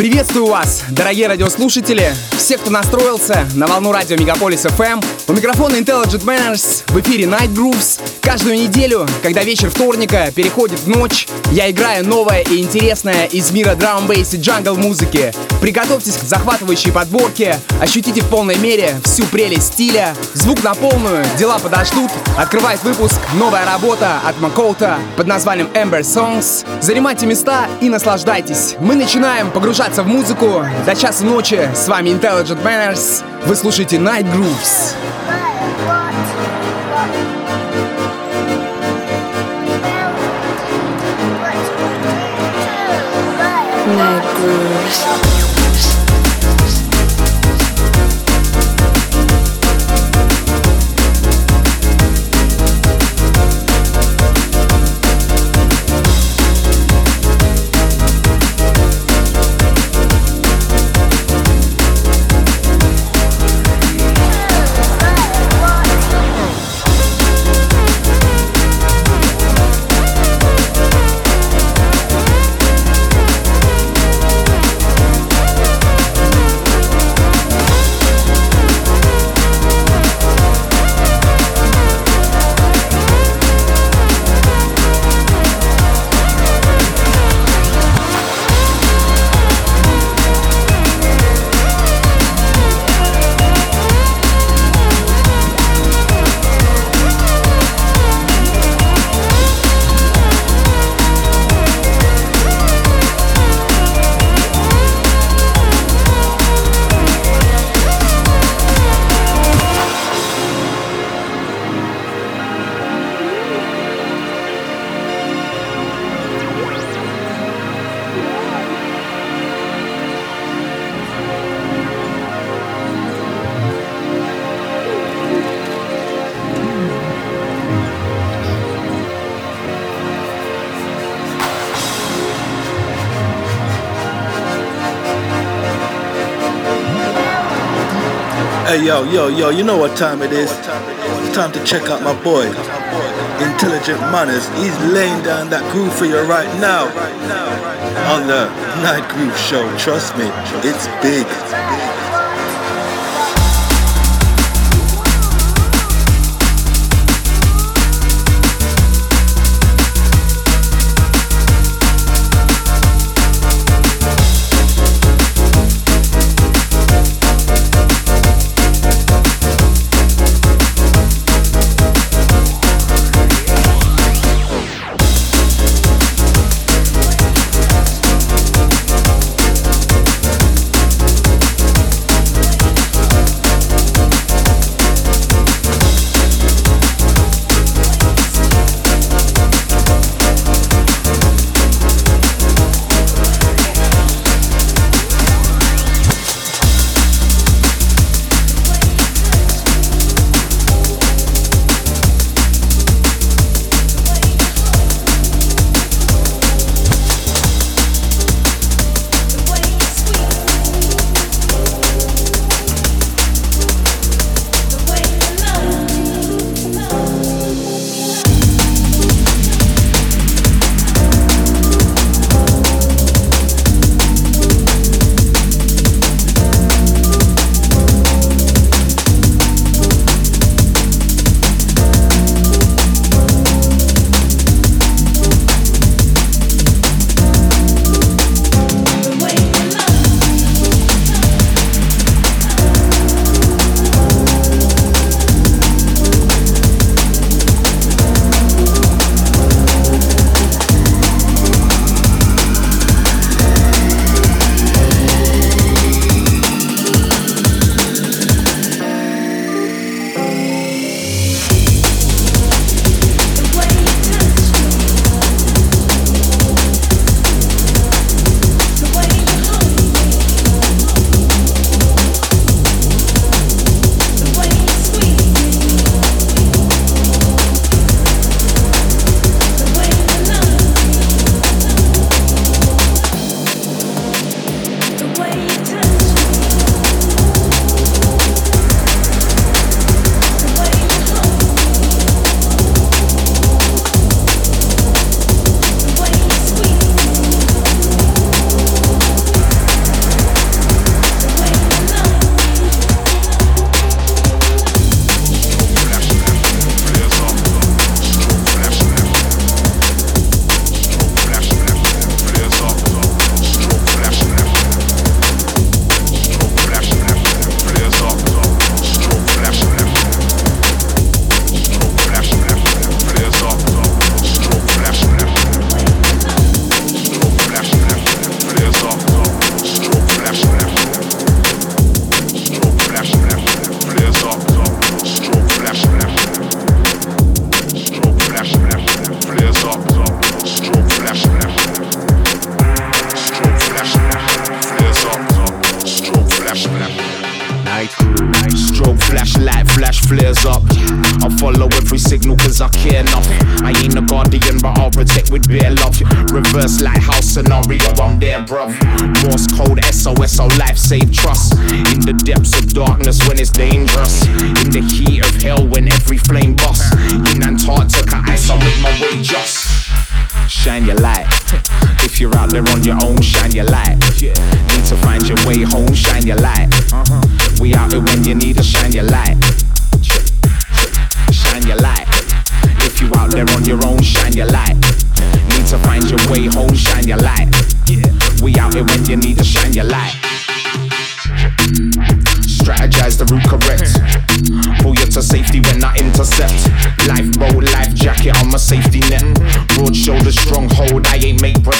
Приветствую вас, дорогие радиослушатели, все, кто настроился на волну радио Мегаполис FM. У микрофона Intelligent Manners в эфире Night Grooves. Каждую неделю, когда вечер вторника переходит в ночь, я играю новое и интересное из мира драм бейс и джангл музыки. Приготовьтесь к захватывающей подборке, ощутите в полной мере всю прелесть стиля. Звук на полную, дела подождут. Открывает выпуск новая работа от Макоута под названием Ember Songs. Занимайте места и наслаждайтесь. Мы начинаем погружаться в музыку. До часа ночи с вами Intelligent Manners. Вы слушаете Night Grooves. midnight grooves. Yo, yo, yo, you know what time it is? It's time to check out my boy, Intelligent Manners. He's laying down that groove for you right now on the Night Groove Show. Trust me, it's big.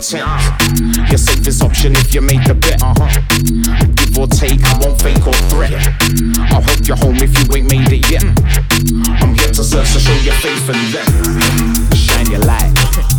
it. Your safest option if you make the bet. Uh-huh. Give or take, I won't fake or threat. I'll help you home if you ain't made it yet. I'm here to search so show your faith and then shine your light.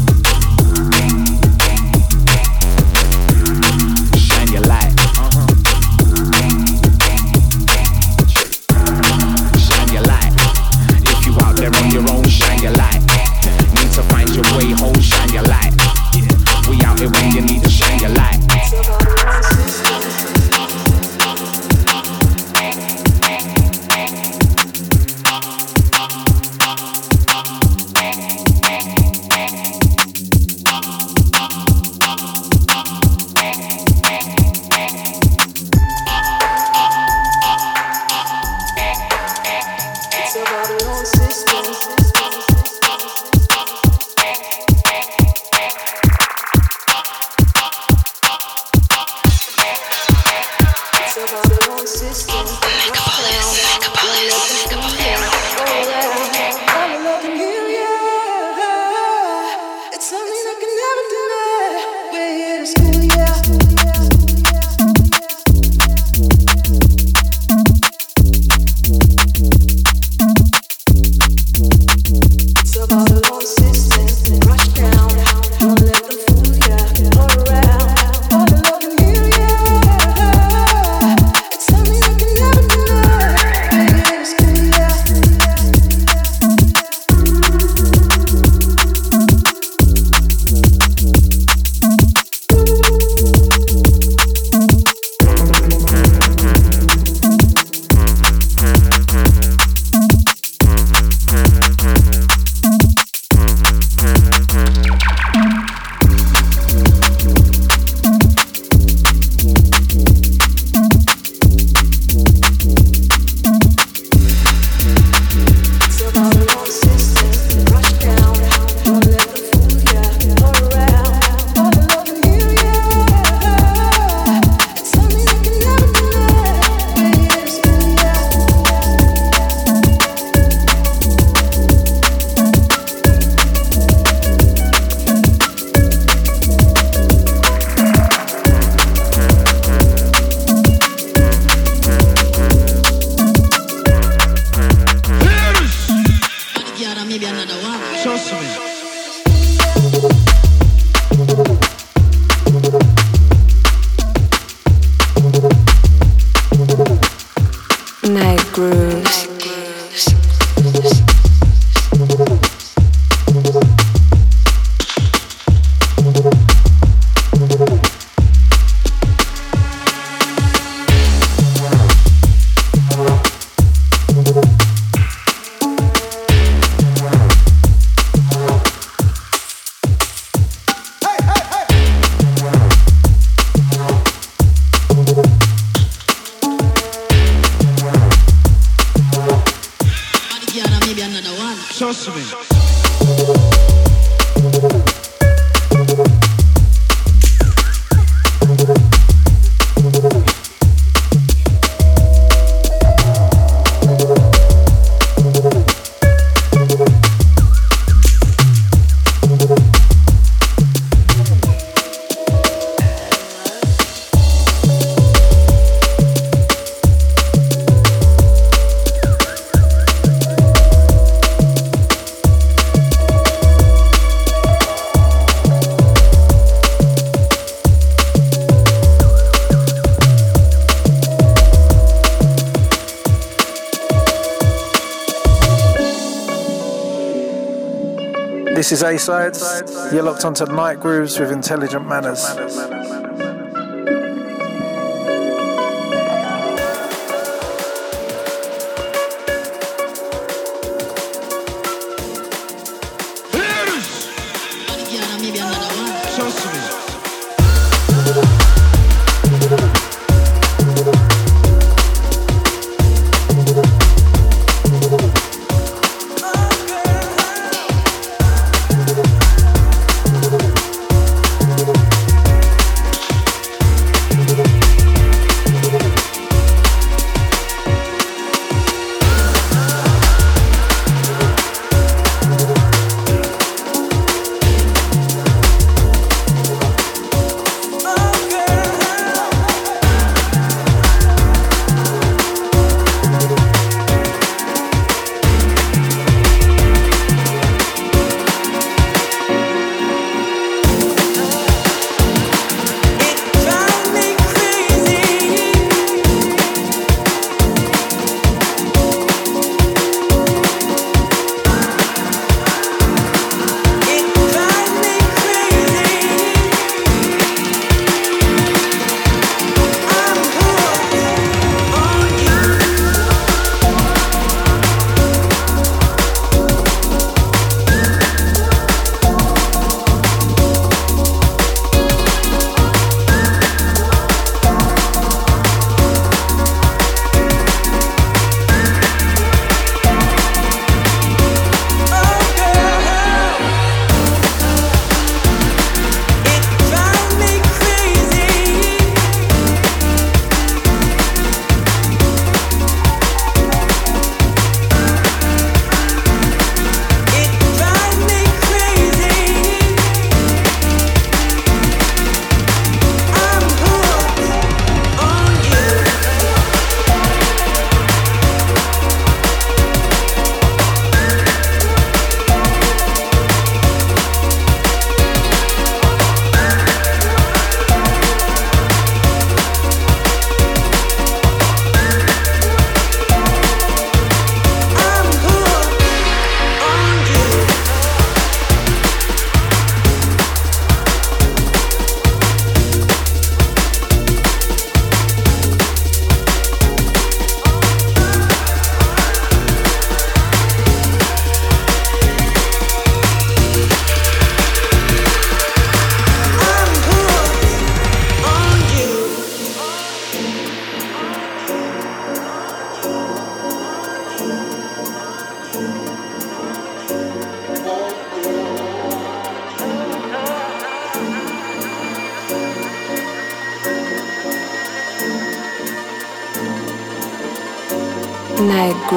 This is A Sides. You're locked onto Night Grooves with Intelligent Manners.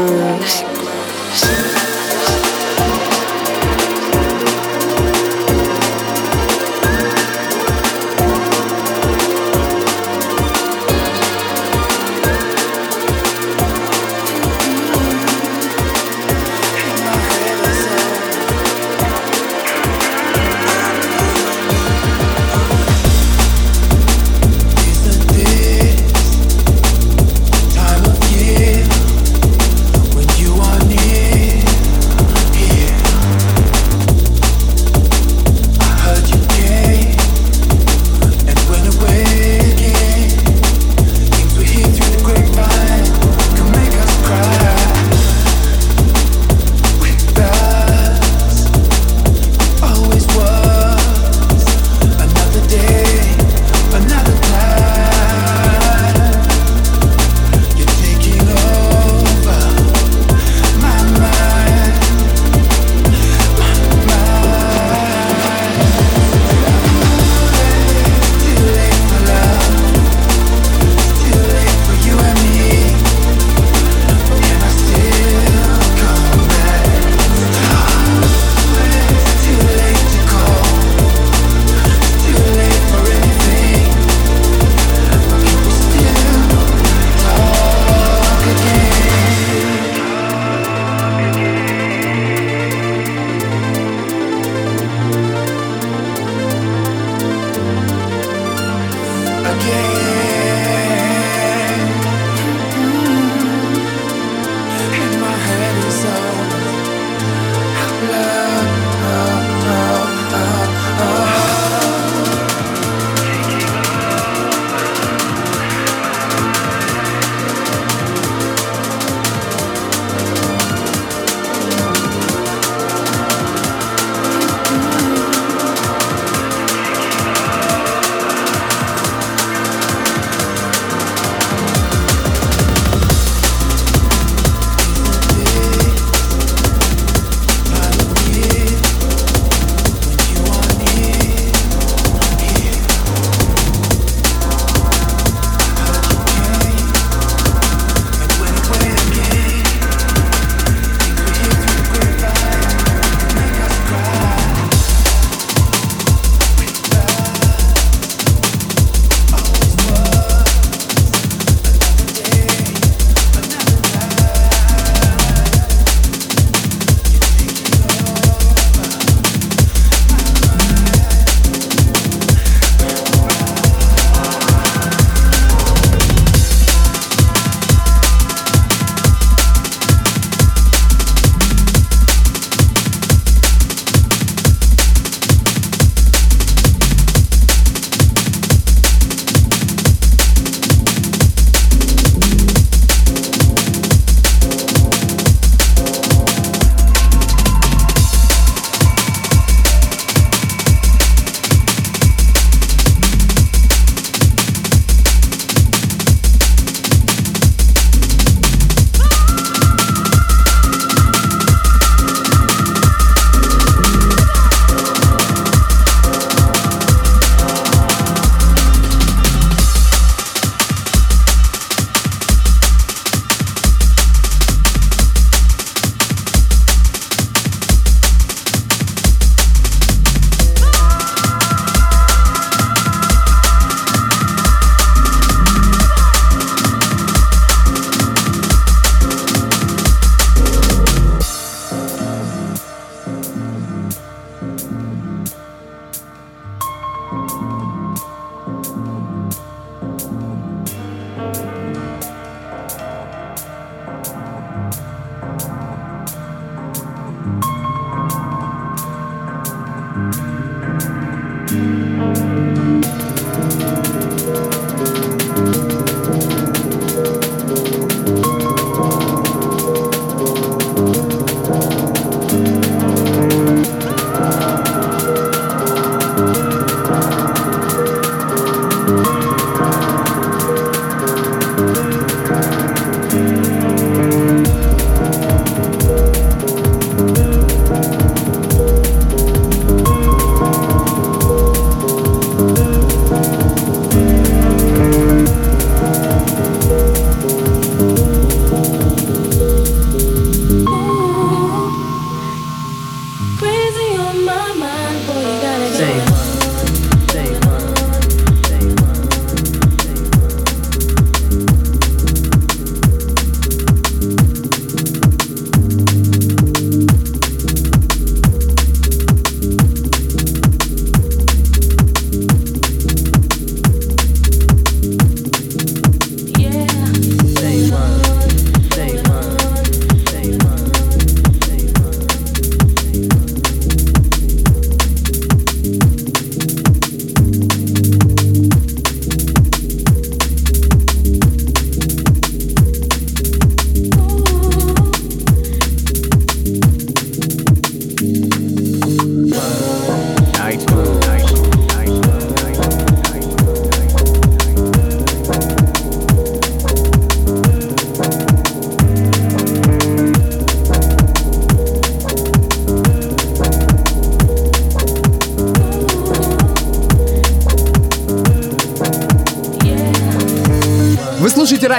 groove.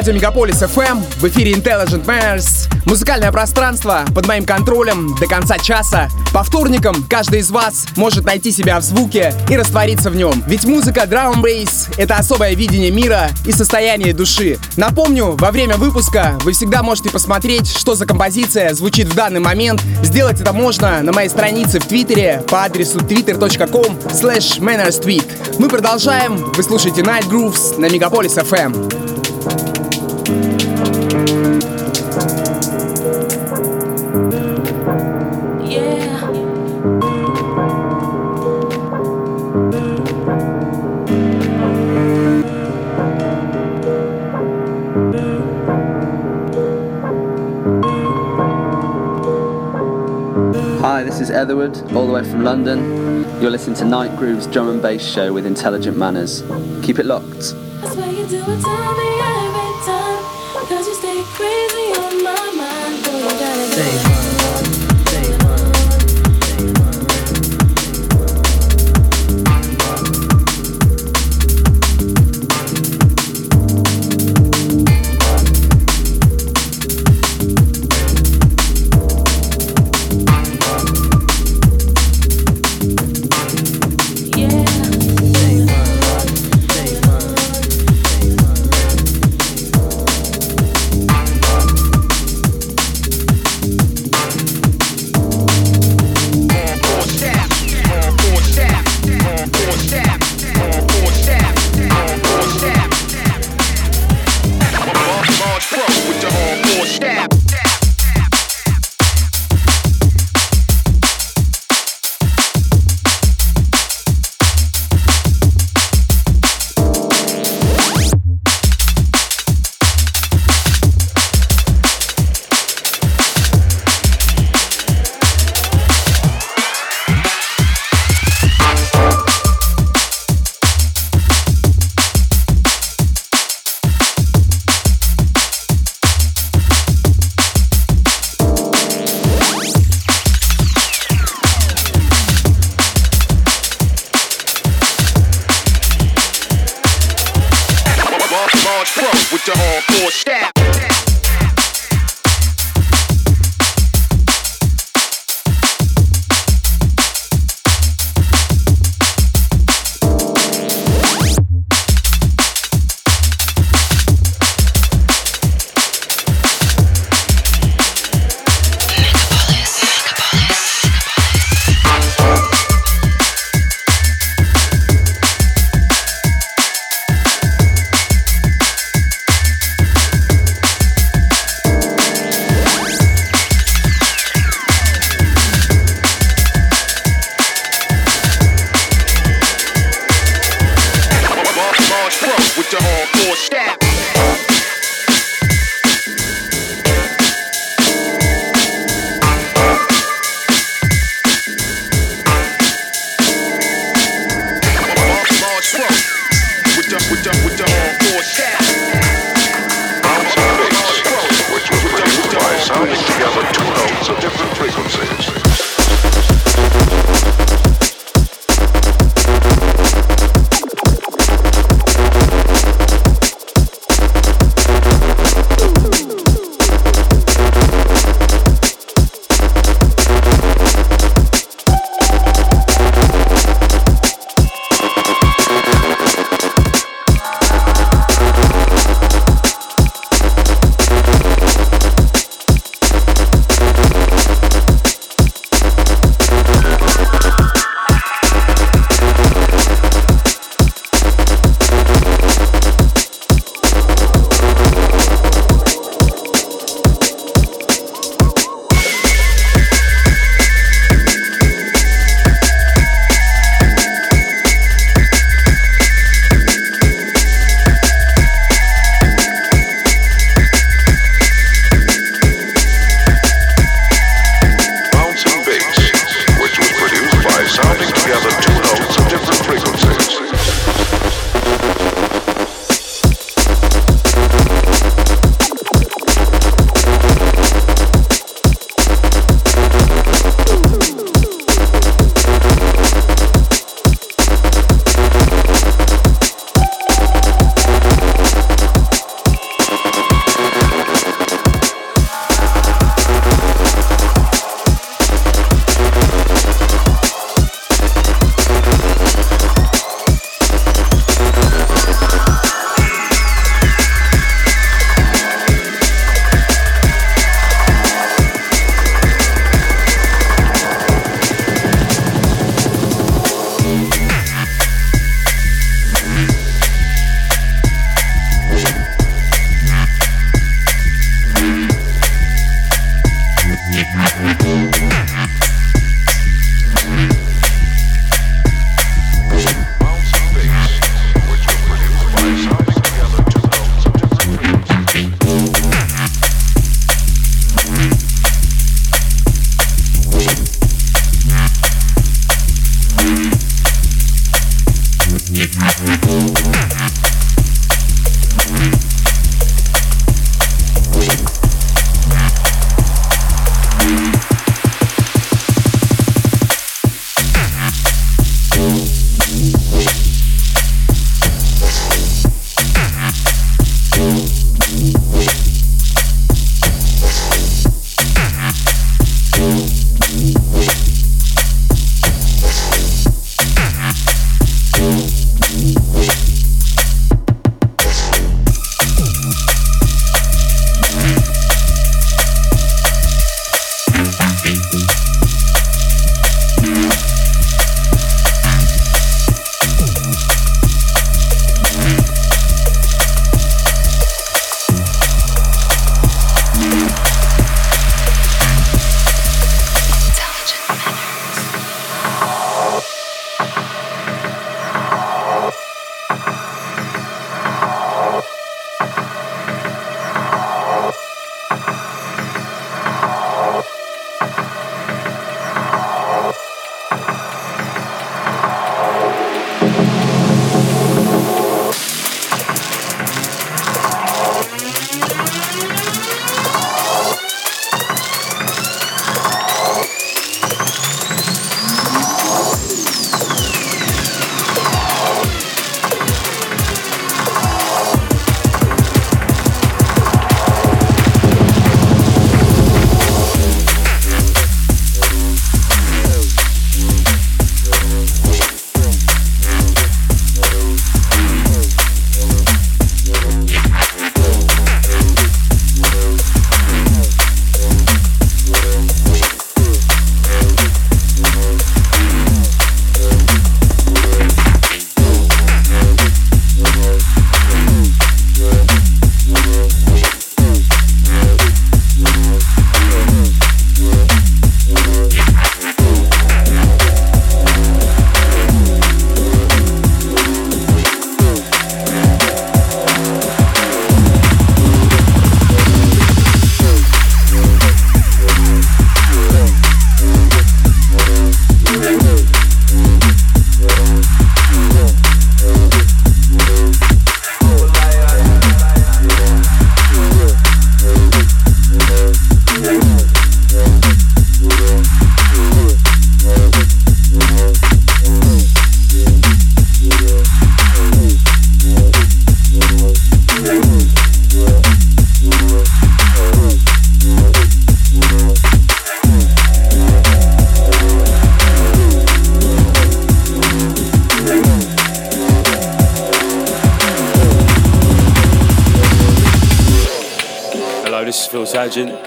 Радио Мегаполис FM, в эфире Intelligent Manners. Музыкальное пространство под моим контролем до конца часа. По вторникам каждый из вас может найти себя в звуке и раствориться в нем. Ведь музыка Drum Bass — это особое видение мира и состояние души. Напомню, во время выпуска вы всегда можете посмотреть, что за композиция звучит в данный момент. Сделать это можно на моей странице в Твиттере по адресу twitter.com slash Мы продолжаем. Вы слушаете Night Grooves на Мегаполис FM. All the way from London. You're listening to Night Groove's drum and bass show with Intelligent Manners. Keep it locked. Same.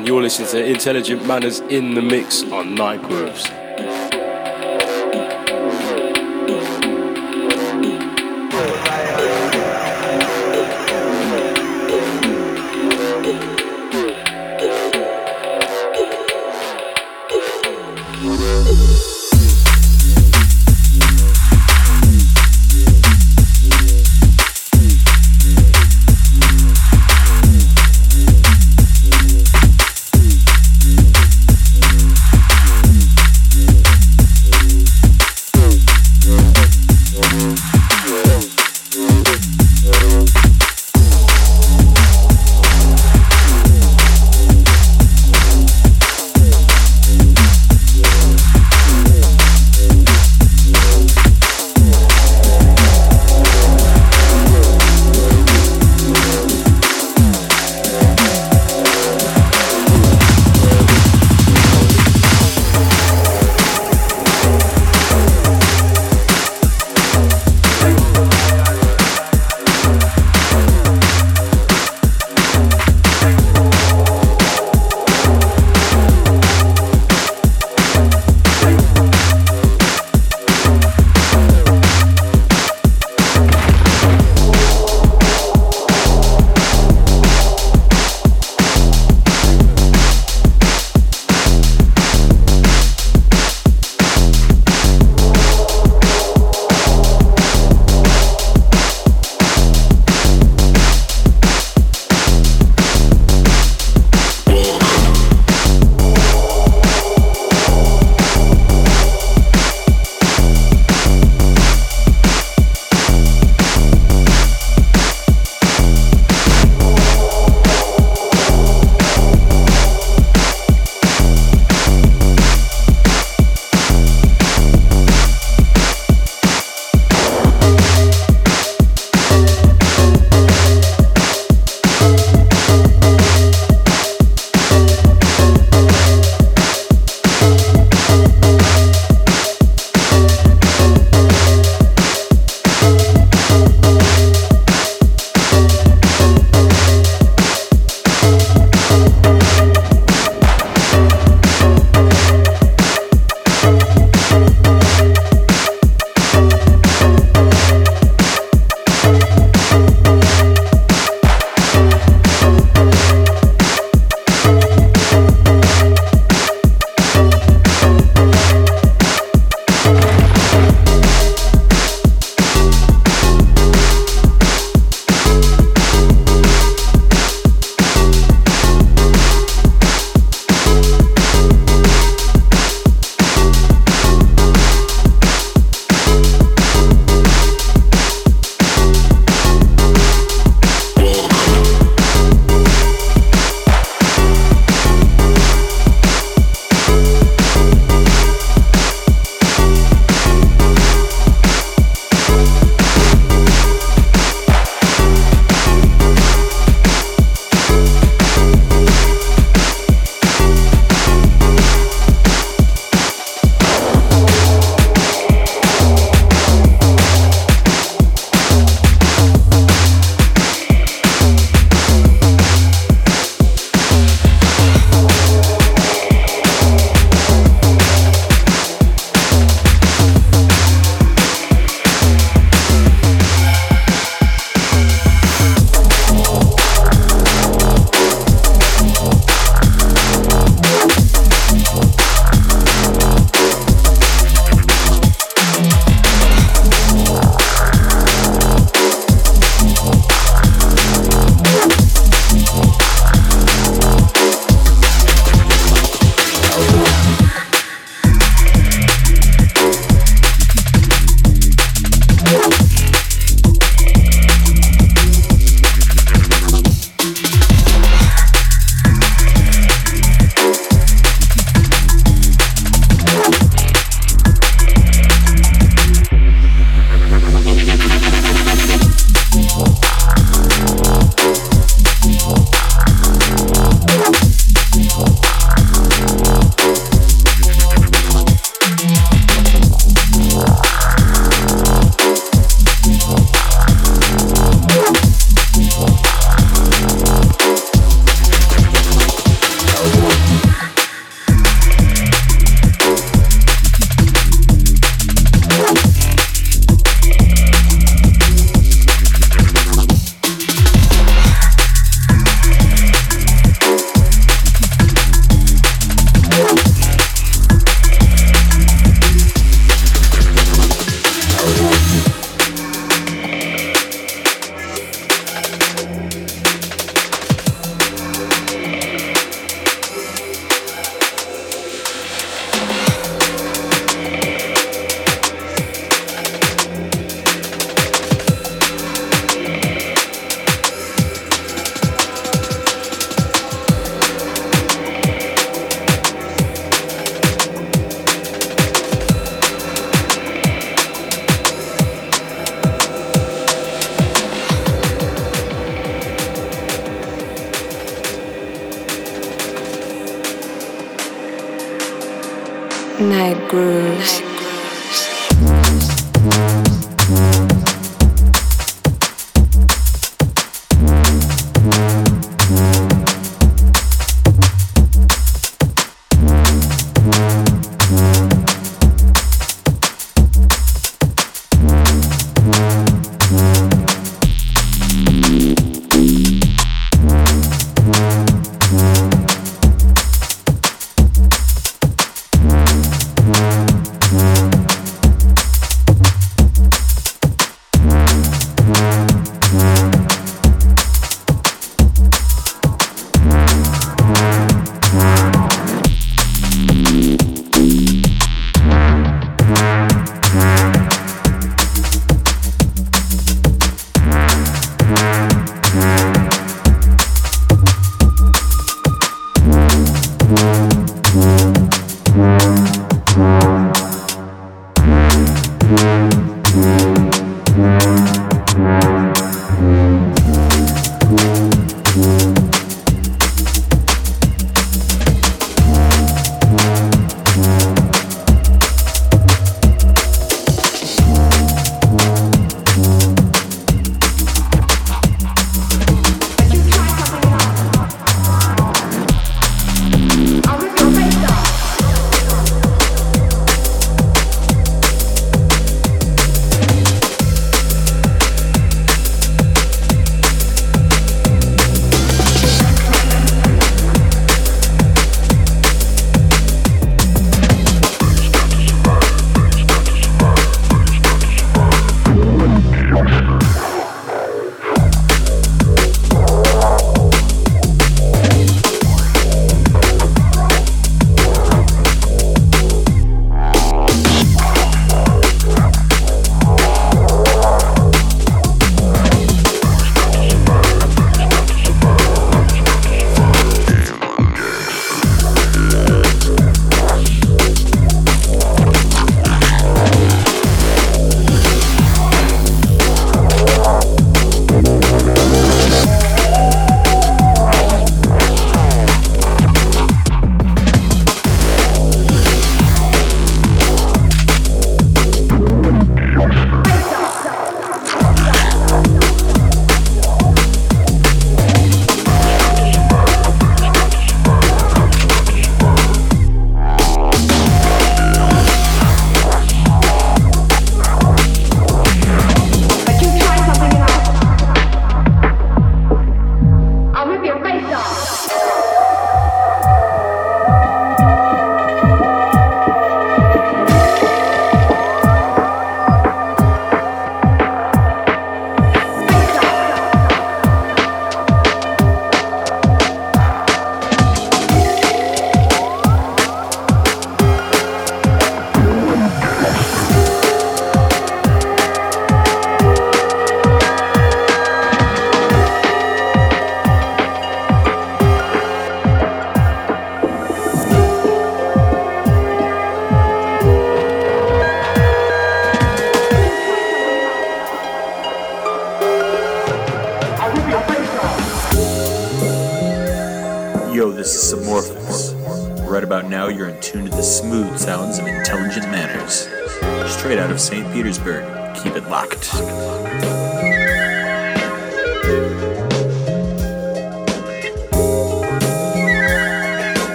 And you're listening to Intelligent Manners in the Mix on Night Grooves.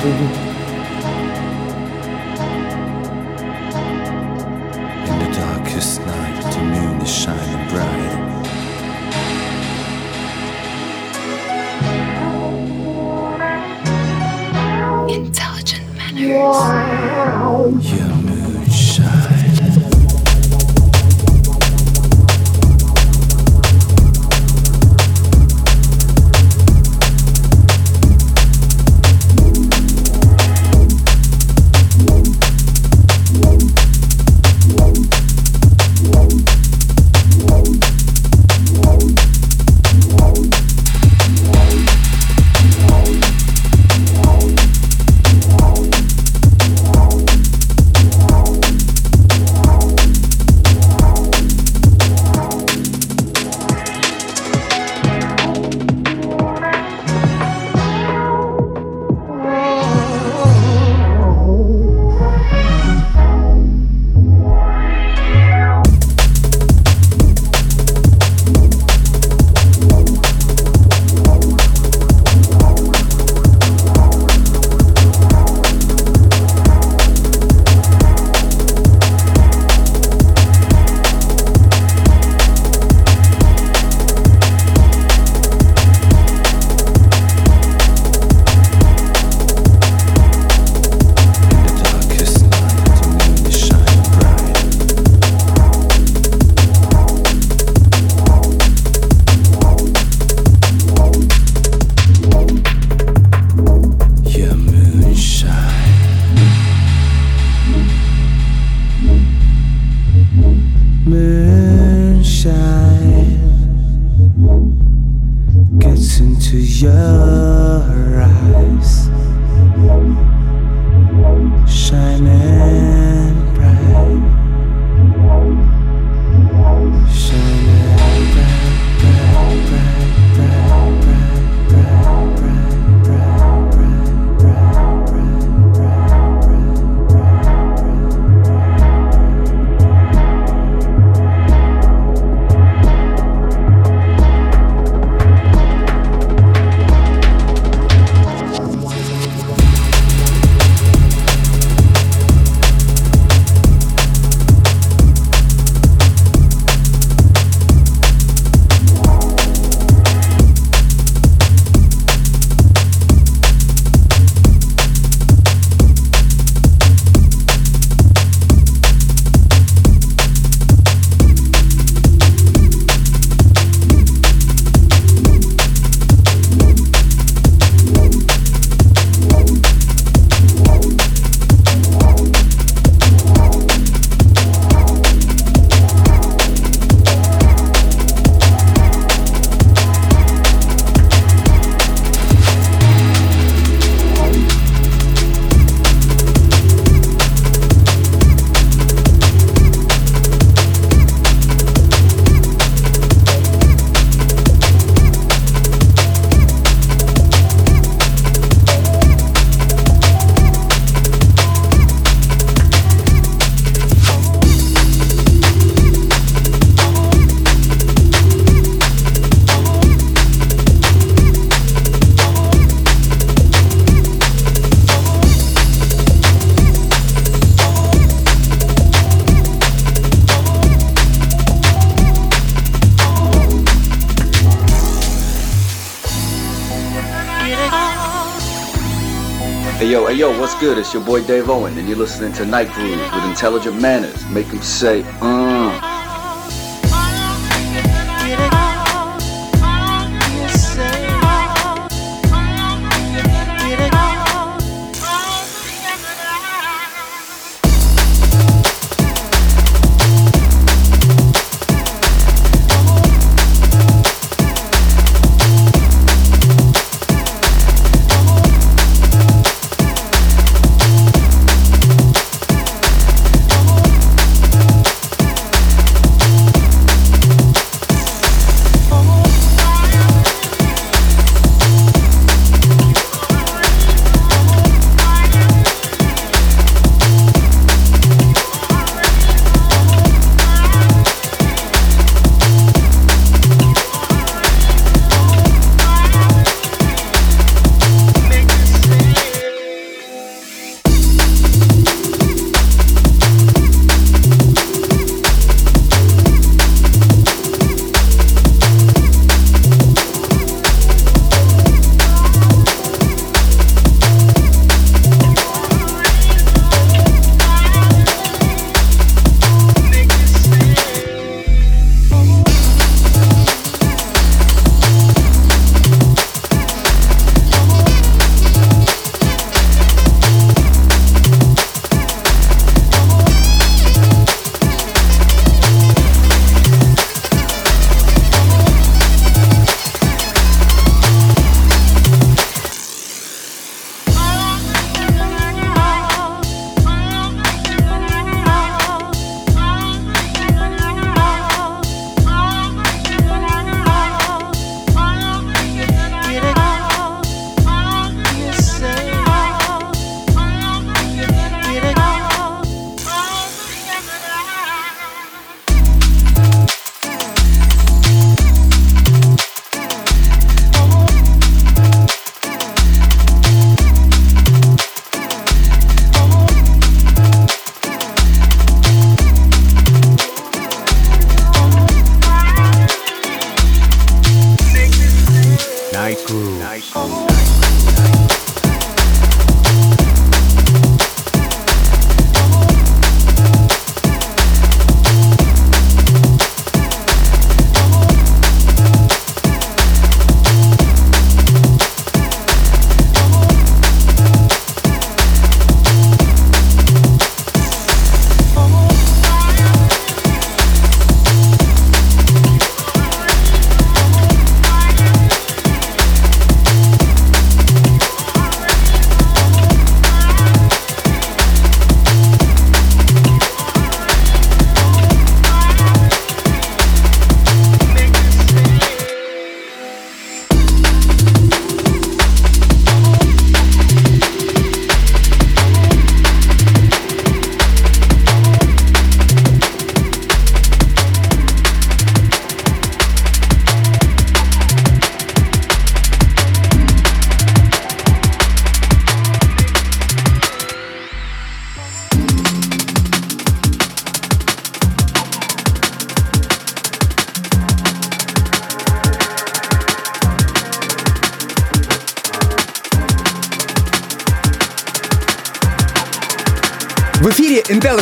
do do do good? It's your boy Dave Owen, and you're listening to Night Grooves with intelligent manners. Make them say, uh.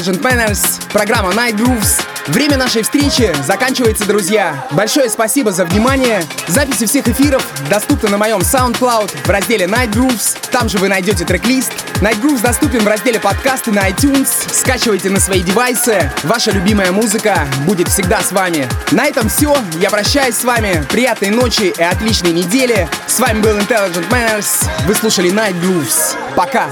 Intelligent Manners, программа Night Grooves. Время нашей встречи заканчивается, друзья. Большое спасибо за внимание. Записи всех эфиров доступны на моем SoundCloud в разделе Night Grooves. Там же вы найдете трек-лист. Night Grooves доступен в разделе подкасты на iTunes. Скачивайте на свои девайсы. Ваша любимая музыка будет всегда с вами. На этом все. Я прощаюсь с вами. Приятной ночи и отличной недели. С вами был Intelligent Manners. Вы слушали Night Grooves. Пока.